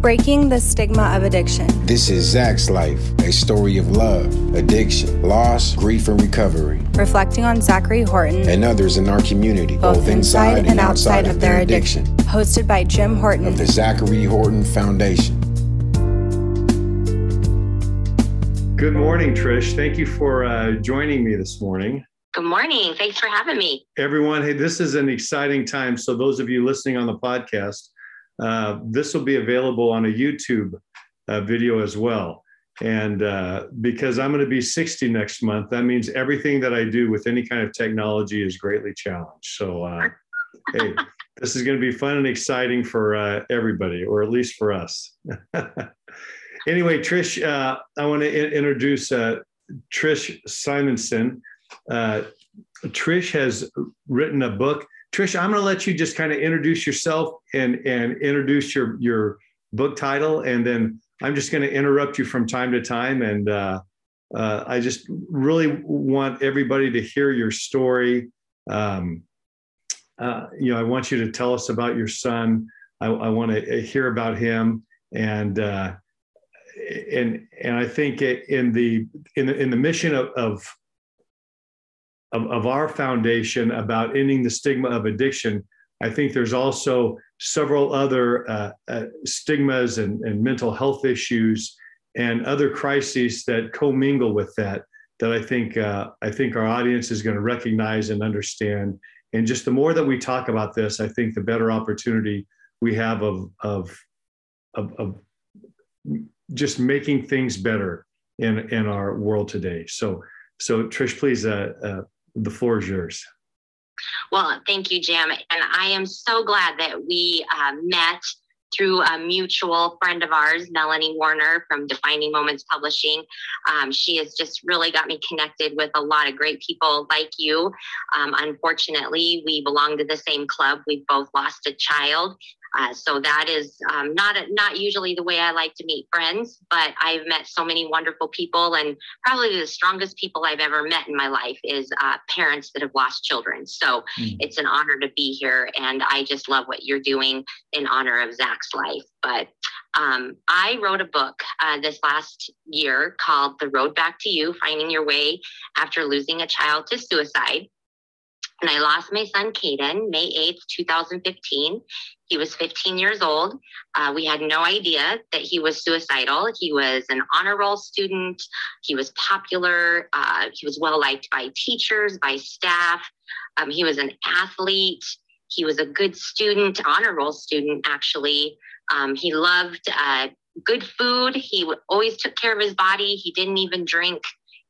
Breaking the Stigma of Addiction. This is Zach's life, a story of love, addiction, loss, grief, and recovery. Reflecting on Zachary Horton and others in our community, both, both inside, inside, and outside, of, of their addiction. addiction. Hosted by Jim Horton of the Zachary Horton Foundation. Good morning, Trish. Thank you for uh, joining me this morning. Good morning. Thanks for having me. Everyone, hey, this is an exciting time. So, those of you listening on the podcast, uh, this will be available on a YouTube uh, video as well. And uh, because I'm going to be 60 next month, that means everything that I do with any kind of technology is greatly challenged. So, uh, hey, this is going to be fun and exciting for uh, everybody, or at least for us. anyway, Trish, uh, I want to in- introduce Trish Simonson. Trish has written a book Trish, I'm going to let you just kind of introduce yourself and and introduce your your book title, and then I'm just going to interrupt you from time to time. And uh, uh, I just really want everybody to hear your story. Um, uh, you know, I want you to tell us about your son. I, I want to hear about him, and uh, and and I think in the in the in the mission of, of of, of our foundation about ending the stigma of addiction, I think there's also several other uh, uh, stigmas and, and mental health issues and other crises that commingle with that. That I think uh, I think our audience is going to recognize and understand. And just the more that we talk about this, I think the better opportunity we have of of of, of just making things better in in our world today. So so Trish, please uh, uh, the floor is yours. Well, thank you, Jim. And I am so glad that we uh, met through a mutual friend of ours, Melanie Warner from Defining Moments Publishing. Um, she has just really got me connected with a lot of great people like you. Um, unfortunately, we belong to the same club. We've both lost a child. Uh, so that is um, not a, not usually the way I like to meet friends, but I've met so many wonderful people, and probably the strongest people I've ever met in my life is uh, parents that have lost children. So mm. it's an honor to be here, and I just love what you're doing in honor of Zach's life. But um, I wrote a book uh, this last year called "The Road Back to You: Finding Your Way After Losing a Child to Suicide." And I lost my son, Caden, May 8th, 2015. He was 15 years old. Uh, we had no idea that he was suicidal. He was an honor roll student. He was popular. Uh, he was well liked by teachers, by staff. Um, he was an athlete. He was a good student, honor roll student, actually. Um, he loved uh, good food. He always took care of his body. He didn't even drink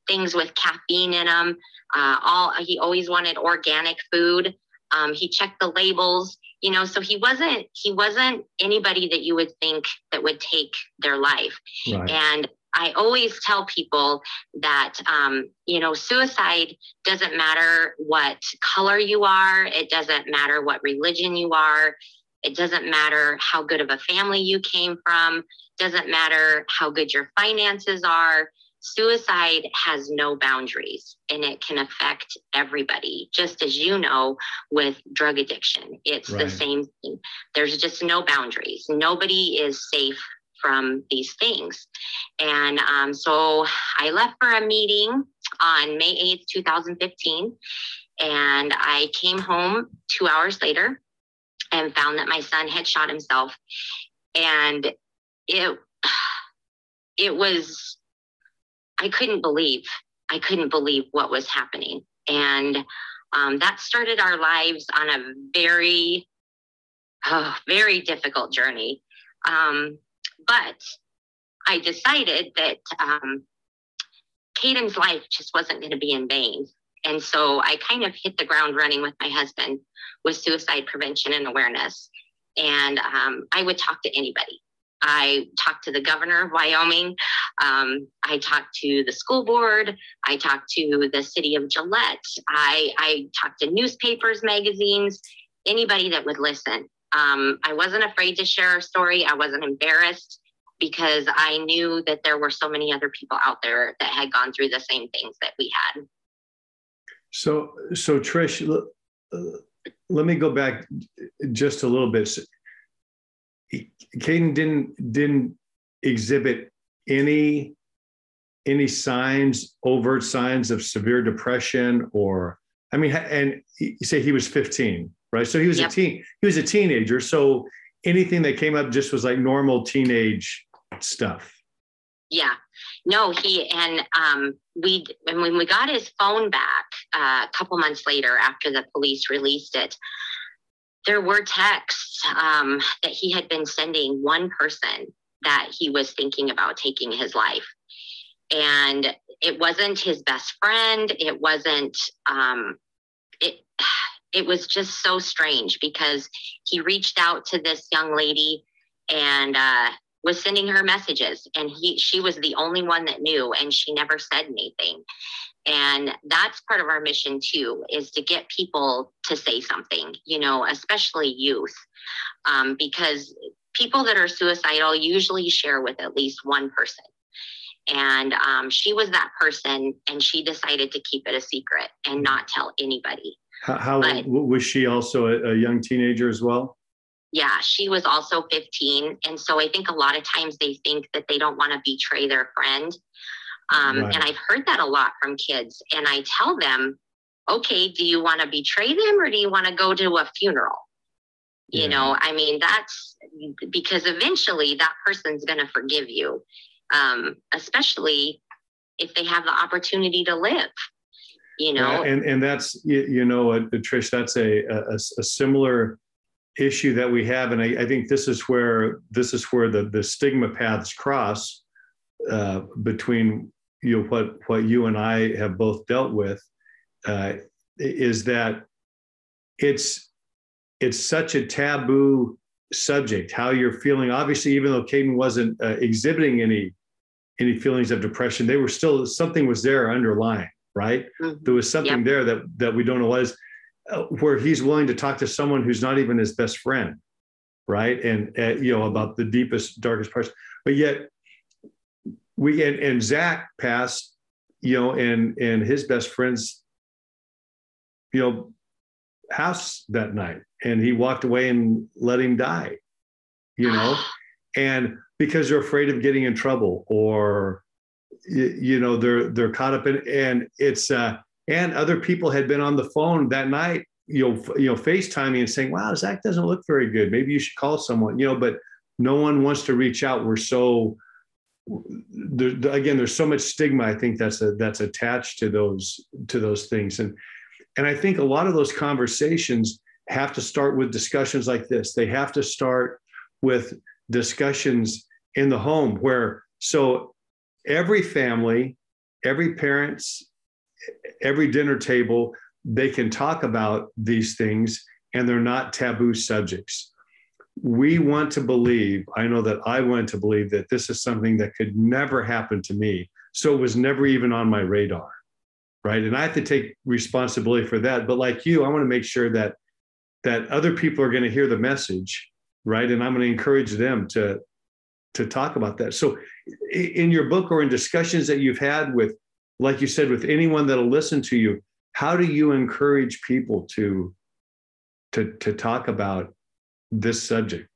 things with caffeine in them. Uh, all he always wanted organic food. Um, he checked the labels you know so he wasn't he wasn't anybody that you would think that would take their life. Right. and i always tell people that um, you know suicide doesn't matter what color you are. It doesn't matter what religion you are. It doesn't matter how good of a family you came from. Doesn't matter how good your finances are suicide has no boundaries and it can affect everybody just as you know with drug addiction. It's right. the same thing. There's just no boundaries. Nobody is safe from these things. And um, so i left for a meeting on may 8th 2015 and i came home two hours later and found that my son had shot himself. And it it was I couldn't believe, I couldn't believe what was happening. And um, that started our lives on a very, oh, very difficult journey. Um, but I decided that um, life just wasn't going to be in vain. And so I kind of hit the ground running with my husband with suicide prevention and awareness. And um, I would talk to anybody. I talked to the governor of Wyoming. Um, I talked to the school board. I talked to the city of Gillette. I, I talked to newspapers, magazines, anybody that would listen. Um, I wasn't afraid to share our story. I wasn't embarrassed because I knew that there were so many other people out there that had gone through the same things that we had. So, so Trish, uh, let me go back just a little bit Caden didn't didn't exhibit any any signs, overt signs of severe depression or I mean, and you say he was 15, right? So he was yep. a teen, he was a teenager. So anything that came up just was like normal teenage stuff. Yeah, no, he and um, we and when we got his phone back uh, a couple months later after the police released it, there were texts um, that he had been sending one person that he was thinking about taking his life, and it wasn't his best friend. It wasn't. Um, it it was just so strange because he reached out to this young lady and uh, was sending her messages and he she was the only one that knew and she never said anything. And that's part of our mission too is to get people to say something you know especially youth. Um, because people that are suicidal usually share with at least one person. And um, she was that person and she decided to keep it a secret and not tell anybody. How, how but, was she also a, a young teenager as well yeah, she was also 15. And so I think a lot of times they think that they don't want to betray their friend. Um, right. And I've heard that a lot from kids. And I tell them, okay, do you want to betray them or do you want to go to a funeral? You know, I mean, that's because eventually that person's going to forgive you, um, especially if they have the opportunity to live. You know, and and that's you, you know, uh, Trish, that's a, a, a similar issue that we have, and I, I, think this is where this is where the the stigma paths cross uh, between you know what what you and I have both dealt with uh, is that it's it's such a taboo subject how you're feeling obviously even though Caden wasn't uh, exhibiting any any feelings of depression they were still something was there underlying right mm-hmm. there was something yep. there that that we don't know what is where he's willing to talk to someone who's not even his best friend, right? And uh, you know about the deepest, darkest parts. But yet, we and, and Zach passed, you know, and and his best friend's, you know, house that night, and he walked away and let him die, you know, and because they're afraid of getting in trouble or you, you know they're they're caught up in and it's uh and other people had been on the phone that night you know you know facetiming and saying wow zach doesn't look very good. Maybe you should call someone you know but no one wants to reach out. We're so there, again there's so much stigma i think that's a, that's attached to those to those things. And and i think a lot of those conversations have to start with discussions like this. They have to start with discussions in the home where so every family every parents every dinner table, they can talk about these things and they're not taboo subjects. We want to believe, I know that I want to believe that this is something that could never happen to me. So it was never even on my radar. Right. And I have to take responsibility for that. But like you, I want to make sure that that other people are going to hear the message. Right. And I'm going to encourage them to to talk about that. So in your book or in discussions that you've had with like you said, with anyone that'll listen to you, how do you encourage people to to to talk about this subject?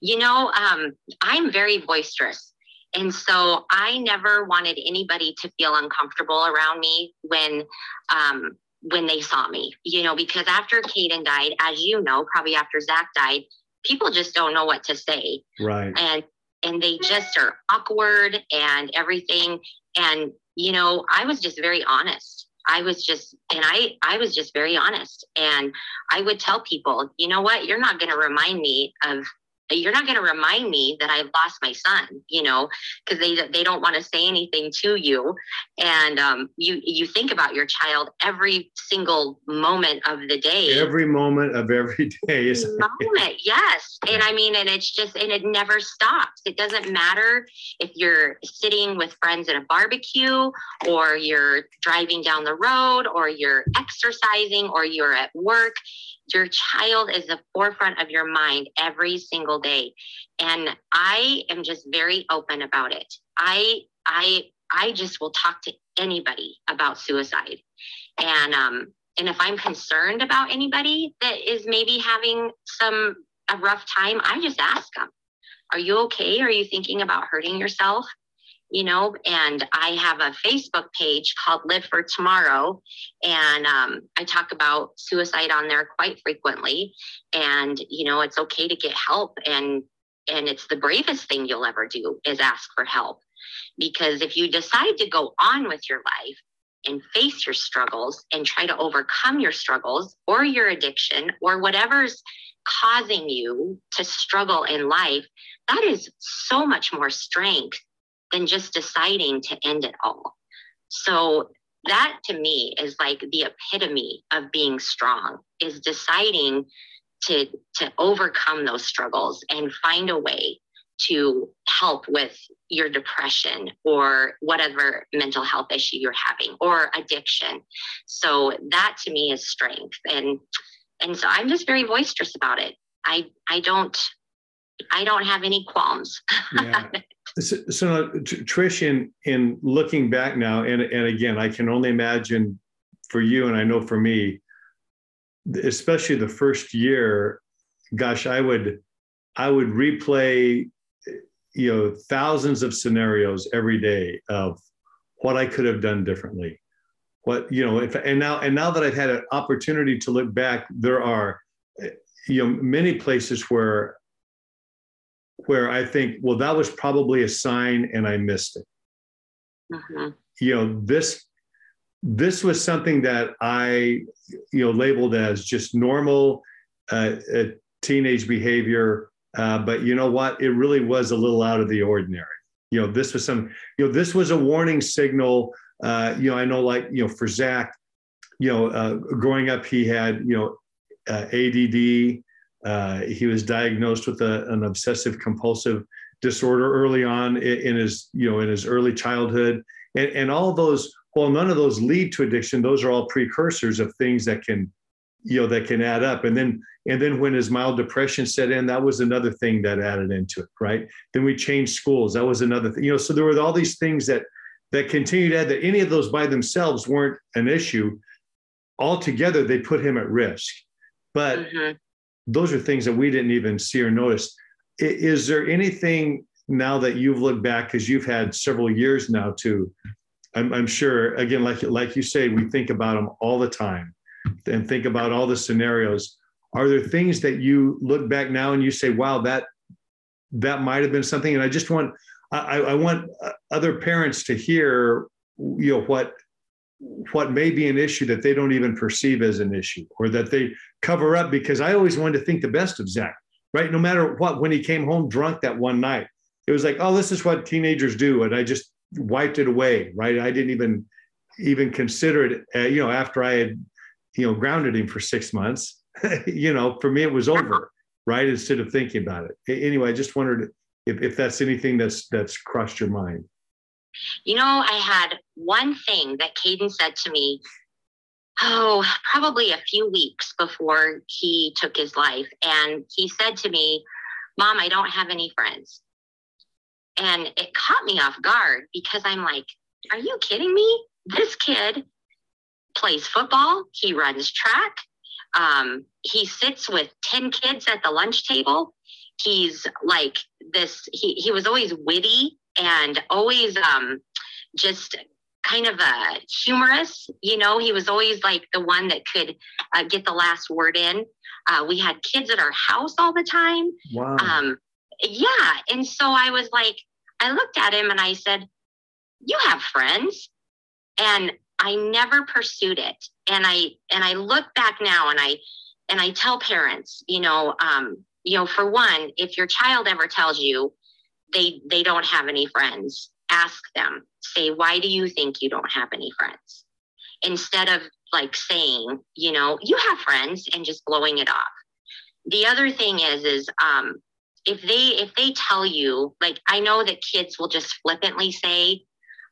You know, um, I'm very boisterous. And so I never wanted anybody to feel uncomfortable around me when um, when they saw me, you know, because after Caden died, as you know, probably after Zach died, people just don't know what to say. Right. And and they just are awkward and everything. And you know, I was just very honest. I was just, and I, I was just very honest. And I would tell people, you know what, you're not going to remind me of you're not going to remind me that I've lost my son, you know, because they they don't want to say anything to you, and um, you you think about your child every single moment of the day. Every moment of every day. moment, yes, and I mean, and it's just and it never stops. It doesn't matter if you're sitting with friends at a barbecue, or you're driving down the road, or you're exercising, or you're at work your child is the forefront of your mind every single day and i am just very open about it i i i just will talk to anybody about suicide and um and if i'm concerned about anybody that is maybe having some a rough time, I just ask them, Are you okay? Are you thinking about hurting yourself? You know, and I have a Facebook page called Live for Tomorrow. And um, I talk about suicide on there quite frequently. And, you know, it's okay to get help. And and it's the bravest thing you'll ever do is ask for help. Because if you decide to go on with your life and face your struggles and try to overcome your struggles or your addiction or whatever's causing you to struggle in life, that is so much more strength than just deciding to end it all. So that to me is like the epitome of being strong is deciding to to overcome those struggles and find a way to help with your depression or whatever mental health issue you're having or addiction so that to me is strength and and so i'm just very boisterous about it i i don't i don't have any qualms yeah. so, so trish in in looking back now and and again i can only imagine for you and i know for me especially the first year gosh i would i would replay you know thousands of scenarios every day of what i could have done differently. What you know if and now and now that i've had an opportunity to look back there are eh, you know many places where where i think well that was probably a sign and i missed it. Mm-hmm. you know this this was something that i you know labeled as just normal uh, uh, teenage behavior. Uh, but you know what? It really was a little out of the ordinary. You know this was some you know this was a warning signal. Uh, you know i know like you know for zach you know uh, growing up he had you know uh, ADD uh, he was diagnosed with a, an obsessive compulsive disorder early on in, his you know in his early childhood. And, and all those well none of those lead to addiction. Those are all precursors of things that can you know that can add up. And then and then when his mild depression set in that was another thing that added into it right? Then we changed schools. That was another thing you know so there were all these things that that continued to add that any of those by themselves weren't an issue. Altogether they put him at risk. But mm-hmm those are things that we didn't even see or notice. Is there anything now that you've looked back because you've had several years now to? I'm, I'm sure again, like like you say, we think about them all the time, and think about all the scenarios. Are there things that you look back now and you say, "Wow, that that might have been something"? And I just want I, I want uh, other parents to hear, you know, what what may be an issue that they don't even perceive as an issue or that they cover up because I always wanted to think the best of Zach, right? No matter what, when he came home drunk that one night, it was like, oh, this is what teenagers do. And I just wiped it away, right? I didn't even even consider it, uh, you know, after I had, you know, grounded him for six months, you know, for me, it was over, right? Instead of thinking about it. Anyway, I just wondered if, if that's anything that's, that's crossed your mind. You know, I had one thing that Caden said to me, oh, probably a few weeks before he took his life. And he said to me, Mom, I don't have any friends. And it caught me off guard because I'm like, are you kidding me? This kid plays football, he runs track, um, he sits with 10 kids at the lunch table. He's like this, he, he was always witty and always um, just kind of a humorous. You know, he was always like the one that could uh, get the last word in. Uh, we had kids at our house all the time. Wow. Um, yeah, and so I was like, I looked at him and I said, "You have friends," and I never pursued it. And I and I look back now and I and I tell parents, you know, um, you know, for one, if your child ever tells you they they don't have any friends ask them say why do you think you don't have any friends instead of like saying you know you have friends and just blowing it off the other thing is is um if they if they tell you like i know that kids will just flippantly say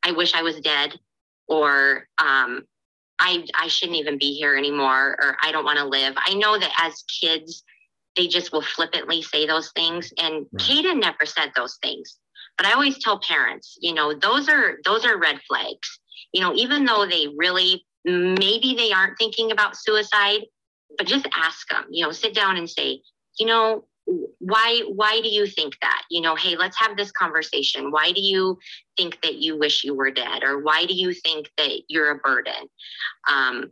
i wish i was dead or um i i shouldn't even be here anymore or i don't want to live i know that as kids they just will flippantly say those things. And right. Caden never said those things. But I always tell parents, you know, those are those are red flags. You know, even though they really maybe they aren't thinking about suicide, but just ask them, you know, sit down and say, you know, why why do you think that? You know hey let's have this conversation. Why do you think that you wish you were dead? Or why do you think that you're a burden? Um,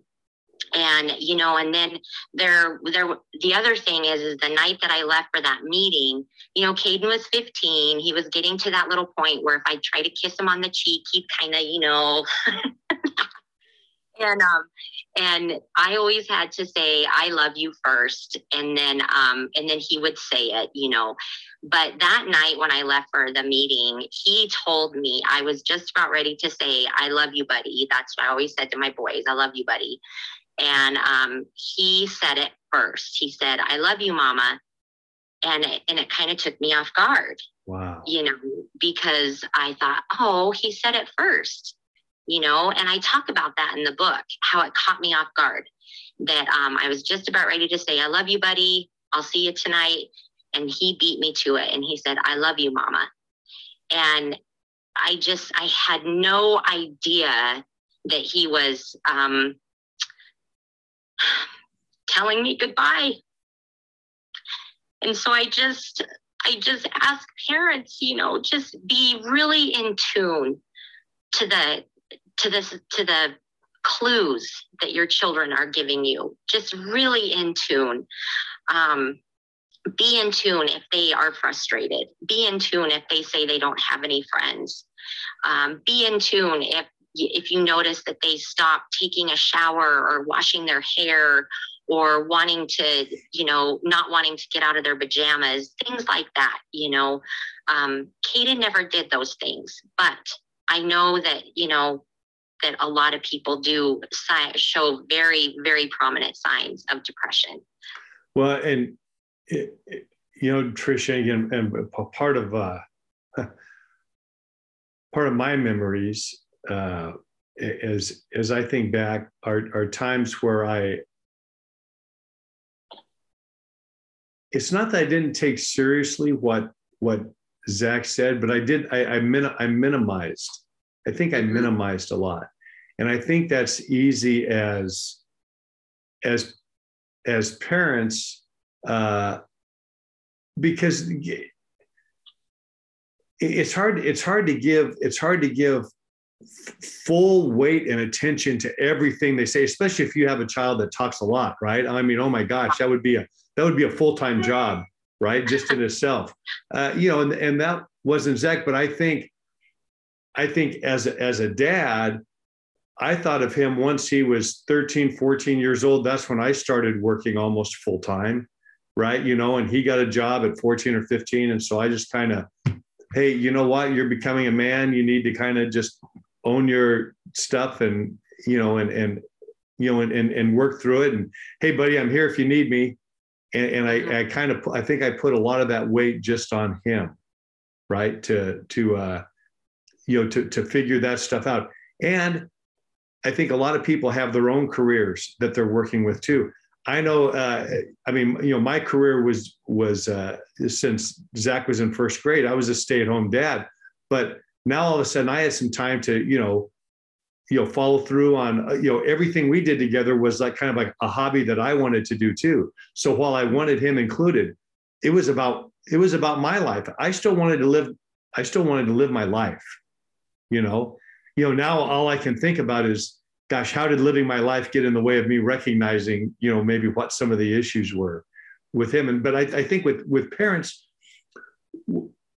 and you know and then there there the other thing is is the night that i left for that meeting you know caden was 15 he was getting to that little point where if i try to kiss him on the cheek he'd kind of you know. And um and i always had to say i love you first and then um and then he would say it you know. But that night when i left for the meeting he told me i was just about ready to say i love you buddy. That's what i always said to my boys i love you buddy and um, he said it first. He said, "I love you, Mama," and it, and it kind of took me off guard. Wow. You know, because I thought, "Oh, he said it first. You know, and I talk about that in the book, how it caught me off guard. That um, I was just about ready to say, "I love you, buddy. I'll see you tonight," and he beat me to it, and he said, "I love you, Mama," and I just I had no idea that he was um, telling me goodbye. And so I just, I just ask parents, you know, just be really in tune to the, to this, to the clues that your children are giving you. Just really in tune. Um, be in tune if they are frustrated. Be in tune if they say they don't have any friends. Um, be in tune if if you notice that they stop taking a shower or washing their hair or wanting to, you know, not wanting to get out of their pajamas, things like that, you know. Um, Caden never did those things, but I know that, you know, that a lot of people do show very, very prominent signs of depression. Well, and, it, it, you know, Tricia, and, and part of, uh, part of my memories uh, as as I think back, are are times where I. It's not that I didn't take seriously what what Zach said, but I did. I I, min, I minimized. I think I mm-hmm. minimized a lot, and I think that's easy as as as parents uh, because it's hard it's hard to give it's hard to give full weight and attention to everything they say especially if you have a child that talks a lot right? I mean oh my gosh that would be a that would be a full-time job right? Just in itself. Uh, you know and, and that wasn't zach but i think i think as a, as a dad i thought of him once he was 13 14 years old that's when i started working almost full-time right? You know and he got a job at 14 or 15 and so i just kind of hey you know what? You're becoming a man. You need to kind of just own your stuff and you know and and you know and and, and work through it and hey buddy i'm here if you need me. And, and I, I kind of i think i put a lot of that weight just on him right to to uh you know to to figure that stuff out. And i think a lot of people have their own careers that they're working with too. I know uh i mean you know my career was was uh since zach was in first grade i was a stay-at-home dad but now all of a sudden I had some time to, you know, you know, follow through on, uh, you know, everything we did together was like kind of like a hobby that I wanted to do too. So while I wanted him included, it was about, it was about my life. I still wanted to live, I still wanted to live my life, you know, you know, now all I can think about is, gosh, how did living my life get in the way of me recognizing, you know, maybe what some of the issues were with him. And, but I, I think with, with parents,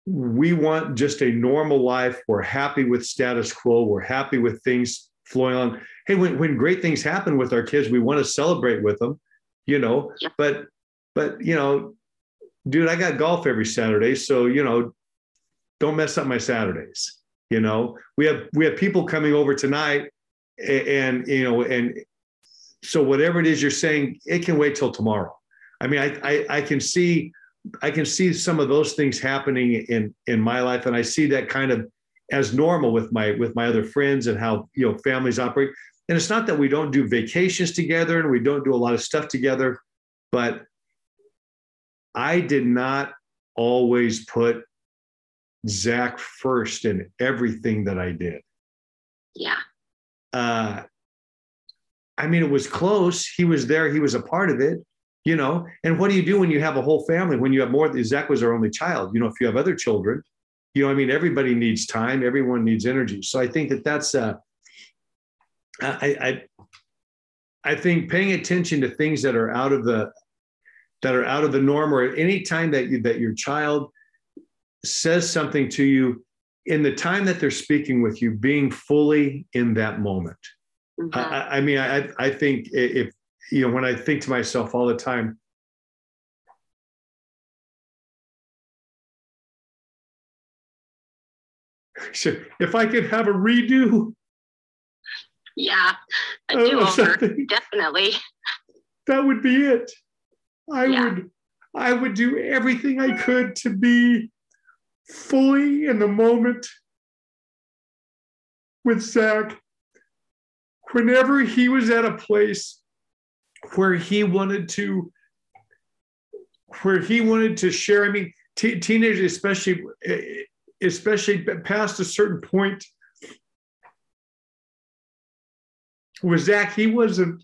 we want just a normal life. We're happy with status quo. We're happy with things flowing on. Hey, when, when great things happen with our kids, we want to celebrate with them, you know, yeah. but, but, you know, dude, I got golf every Saturday. So, you know, don't mess up my Saturdays. You know, we have, we have people coming over tonight and, and you know, and so whatever it is you're saying, it can wait till tomorrow. I mean, I, I, I can see I can see some of those things happening in in my life, and I see that kind of as normal with my with my other friends and how you know families operate. And it's not that we don't do vacations together and we don't do a lot of stuff together, but I did not always put Zach first in everything that I did. Yeah. Uh, I mean, it was close. He was there. He was a part of it. You know? And what do you do when you have a whole family when you have more zach was our only child you know if you have other children you know i mean everybody needs time everyone needs energy. So i think that that's uh i i i think paying attention to things that are out of the that are out of the norm or at any time that you that your child says something to you in the time that they're speaking with you being fully in that moment. Mhm. I, I mean I I think if you know when I think to myself all the time if I could have a redo yeah, a oh, do-over, definitely. that would be it. I Yeah. would I would do everything I could to be fully in the moment with Zach. Whenever he was at a place where he wanted to, where he wanted to share. I mean, te- teenagers, especially, especially past a certain point, with Zach, he wasn't.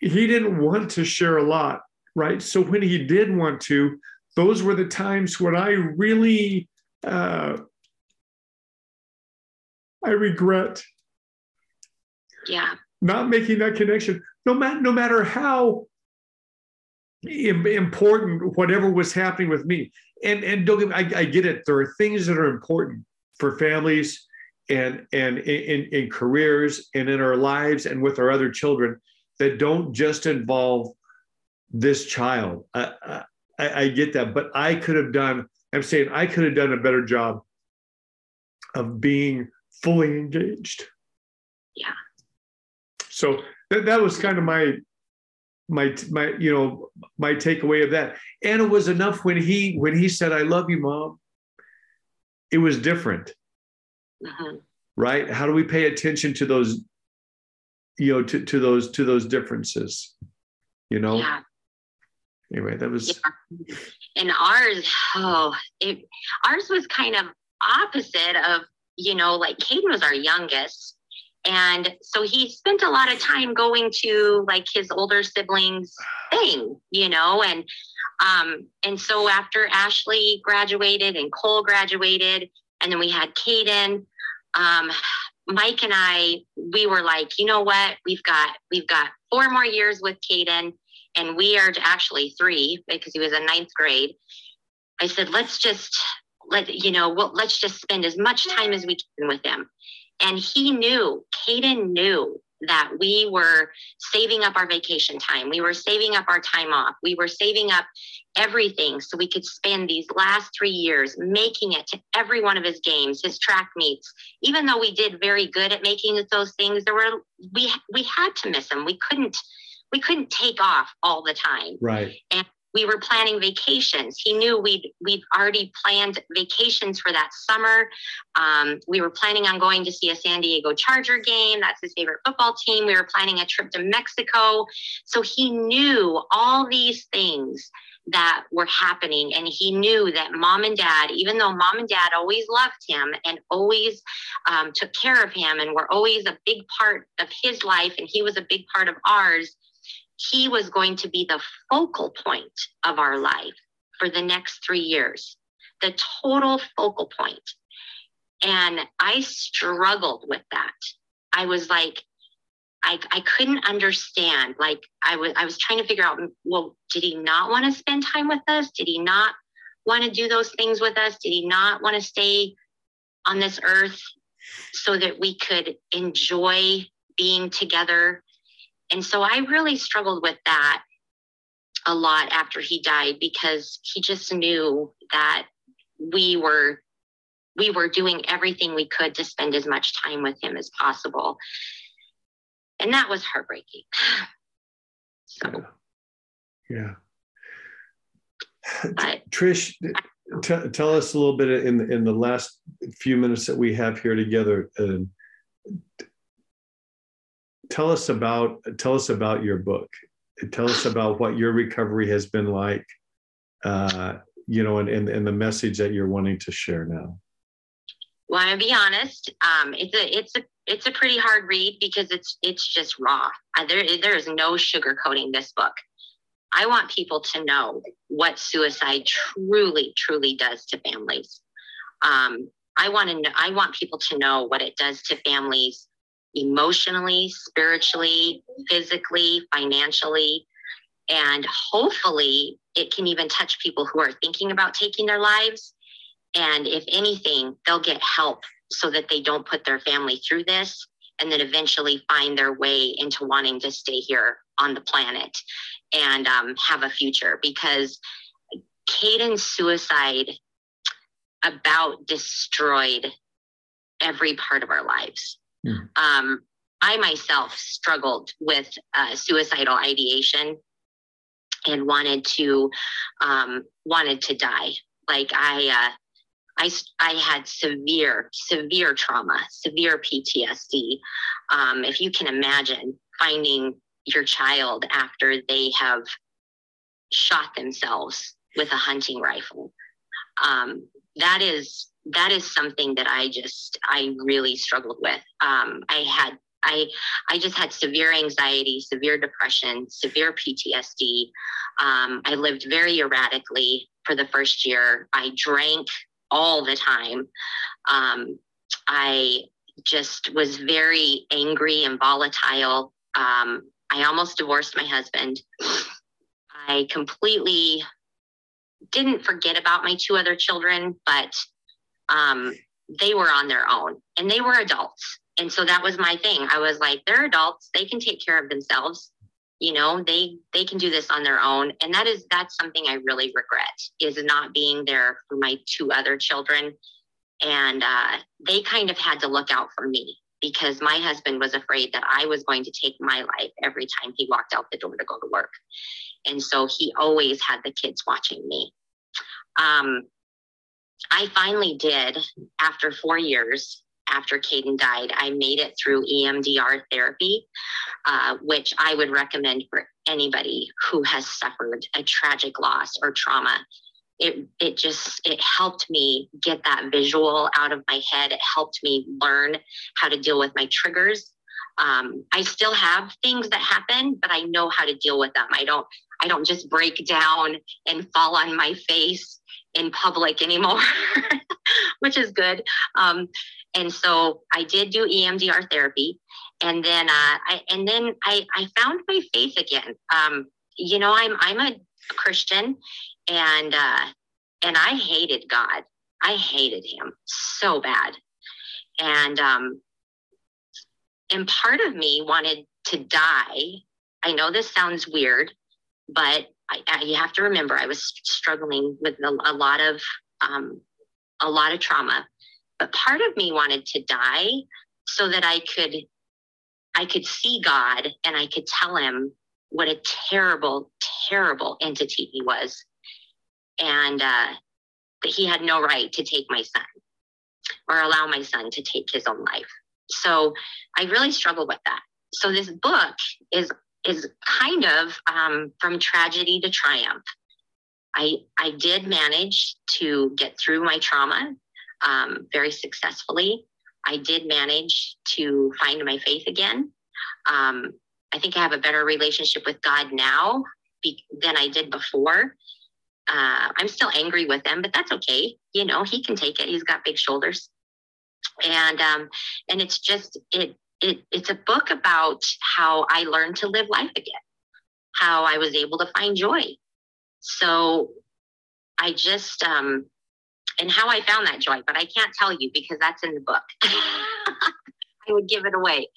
He didn't want to share a lot right? So when he did want to, those were the times when I really, uh, I regret Yeah. not making that connection. No matter no matter how important whatever was happening with me, and and don't get me, I, I get it. There are things that are important for families and and in, in careers and in our lives and with our other children that don't just involve this child. I, I, I get that, but I could have done. I'm saying I could have done a better job of being fully engaged. Yeah. So that, that was kind of my my my you know my takeaway of that, and it was enough when he when he said I love you, mom. It was different, Mhm. right? How do we pay attention to those, you know, to to those to those differences? You know. Yeah. Anyway, that was Yeah. And ours, oh, it ours was kind of opposite of, you know, like Caden was our youngest. And so he spent a lot of time going to like his older siblings thing, you know, and um, and so after Ashley graduated and Cole graduated, and then we had Caden, um, Mike and I, we were like, you know what, we've got we've got four more years with Caden, and we are actually three because he was in ninth grade. I said, let's just let you know, well, let's just spend as much time as we can with him. And he knew, Caden knew that we were saving up our vacation time. We were saving up our time off. We were saving up everything so we could spend these last three years making it to every one of his games, his track meets. Even though we did very good at making those things, there were we we had to miss them. We couldn't we couldn't take off all the time right. We were planning vacations. He knew we'd we'd already planned vacations for that summer. Um, we were planning on going to see a San Diego Charger game. That's his favorite football team. We were planning a trip to Mexico. So he knew all these things that were happening, and he knew that mom and dad, even though mom and dad always loved him and always um, took care of him and were always a big part of his life, and he was a big part of ours he was going to be the focal point of our life for the next three years, the total focal point. And I struggled with that. I was like, I, I couldn't understand. Like I was I was trying to figure out, well, did he not want to spend time with us? Did he not want to do those things with us? Did he not want to stay on this earth so that we could enjoy being together and so I really struggled with that a lot after he died because he just knew that we were we were doing everything we could to spend as much time with him as possible. And that was heartbreaking. So, Yeah. but Trish, t- tell us a little bit in the, in the last few minutes that we have here together. Uh, tell us about tell us about your book. Tell us about what your recovery has been like. Uh, you know, and, and and the message that you're wanting to share now. want to be honest, um, it's a it's a it's a pretty hard read because it's it's just raw. There there is no sugarcoating this book. I want people to know what suicide truly, truly does to families. Um, I want to I want people to know what it does to families emotionally, spiritually, physically, financially, and hopefully it can even touch people who are thinking about taking their lives. And if anything, they'll get help so that they don't put their family through this and then eventually find their way into wanting to stay here on the planet and um, have a future because Caden's suicide about destroyed every part of our lives. Mm. Um, I myself struggled with uh, suicidal ideation and wanted to um, wanted to die. Like I, uh, I, I had severe, severe trauma, severe PTSD. Um, if you can imagine finding your child after they have shot themselves with a hunting rifle, um, that is that is something that I just I really struggled with. Um, I had I I just had severe anxiety, severe depression, severe PTSD. Um, I lived very erratically for the first year. I drank all the time. Um, I just was very angry and volatile. Um, I almost divorced my husband. I completely didn't forget about my two other children, but um, they were on their own and they were adults. And so that was my thing. I was like, they're adults, they can take care of themselves. You know, they they can do this on their own. And that is that's something I really regret is not being there for my two other children. And uh, they kind of had to look out for me because my husband was afraid that I was going to take my life every time he walked out the door to go to work. And so he always had the kids watching me. Um, I finally did after four years after Caden died. I made it through EMDR therapy, uh, which I would recommend for anybody who has suffered a tragic loss or trauma. It, it just it helped me get that visual out of my head it helped me learn how to deal with my triggers um, i still have things that happen but i know how to deal with them i don't i don't just break down and fall on my face in public anymore, which is good. Um, and so I did do EMDR therapy, and then uh, I and then I, I found my faith again. Um, you know, I'm I'm a Christian, and uh, and I hated God. I hated Him so bad, and um, and part of me wanted to die. I know this sounds weird, but I, you have to remember I was struggling with a, a lot of um, a lot of trauma, but part of me wanted to die so that I could I could see God and I could tell him what a terrible, terrible entity he was, and uh, that he had no right to take my son or allow my son to take his own life. So I really struggled with that. So this book is is kind of um, from tragedy to triumph. I, I did manage to get through my trauma um, very successfully. I did manage to find my faith again. Um, I think I have a better relationship with God now be- than I did before. Uh, I'm still angry with him, but that's okay. You know, he can take it. He's got big shoulders, and um, and it's just it it, it's a book about how I learned to live life again, how I was able to find joy. So I just, um, and how I found that joy, but I can't tell you because that's in the book. I would give it away.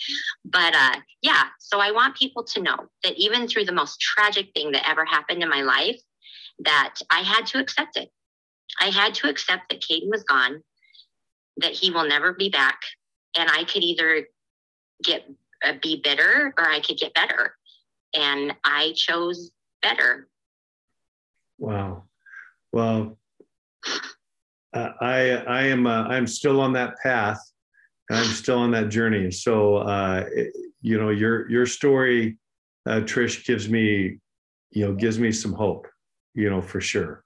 But uh, yeah, so I want people to know that even through the most tragic thing that ever happened in my life, that I had to accept it. I had to accept that Caden was gone, that he will never be back. And I could either get uh, be bitter or I could get better. And I chose better. Wow. Well, uh, I I am uh, I'm still on that path. I'm still on that journey. So uh, it, you know your your story, uh, Trish, gives me you know gives me some hope. You know for sure.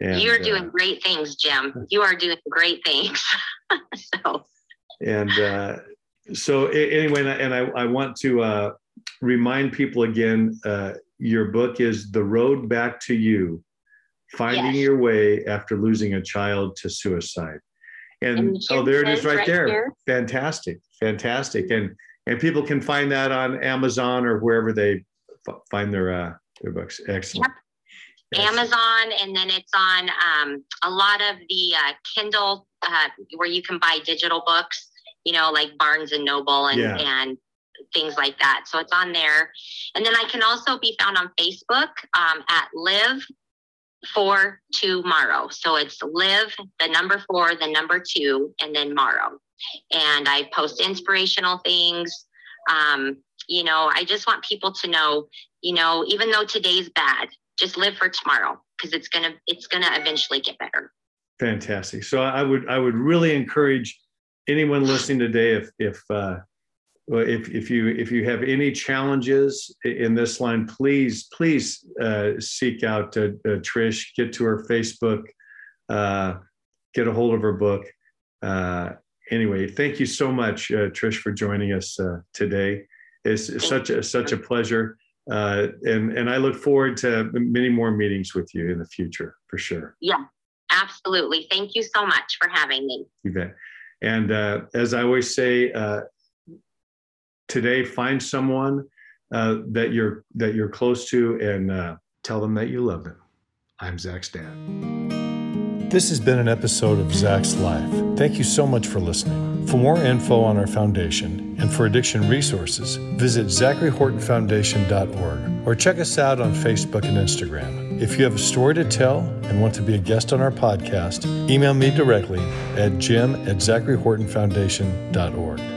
And, You're doing uh, great things, Jim. You are doing great things. so. And uh, so anyway, and I, I want to uh, remind people again, uh, your book is The Road Back to You Finding Yes. Your Way After Losing a Child to Suicide. And, And oh, there it is Jim right, there. here. Fantastic. Fantastic. And and people can find that on Amazon or wherever they f- find their uh, their books. Excellent. Excellent. Amazon, and then it's on um, a lot of the uh, Kindle uh, where you can buy digital books, you know, like Barnes and Noble and, Yeah. and things like that. So it's on there. And then I can also be found on Facebook um, at Live for Tomorrow. So it's Live, the number four, the number two, and then Morrow. And I post inspirational things. Um, you know, I just want people to know, you know, even though today's bad, just live for tomorrow because it's gonna it's gonna eventually get better. Fantastic. So I would I would really encourage anyone listening today if if uh, if if you if you have any challenges in this line, please please uh, seek out uh, uh, Trish. Get to her Facebook. Uh, get a hold of her book. Uh, anyway, thank you so much, uh, Trish, for joining us uh, today. It's, it's such a such a pleasure, uh, and and I look forward to many more meetings with you in the future for sure. Yeah, absolutely. Thank you so much for having me. You bet. And uh, as I always say, uh, today find someone uh, that you're that you're close to and uh, tell them that you love them. I'm Zach's dad. This has been an episode of Zach's Life. Thank you so much for listening. For more info on our foundation and for addiction resources, visit zacharyhortonfoundation.org or check us out on Facebook and Instagram. If you have a story to tell and want to be a guest on our podcast, email me directly at jim at zacharyhortonfoundation.org.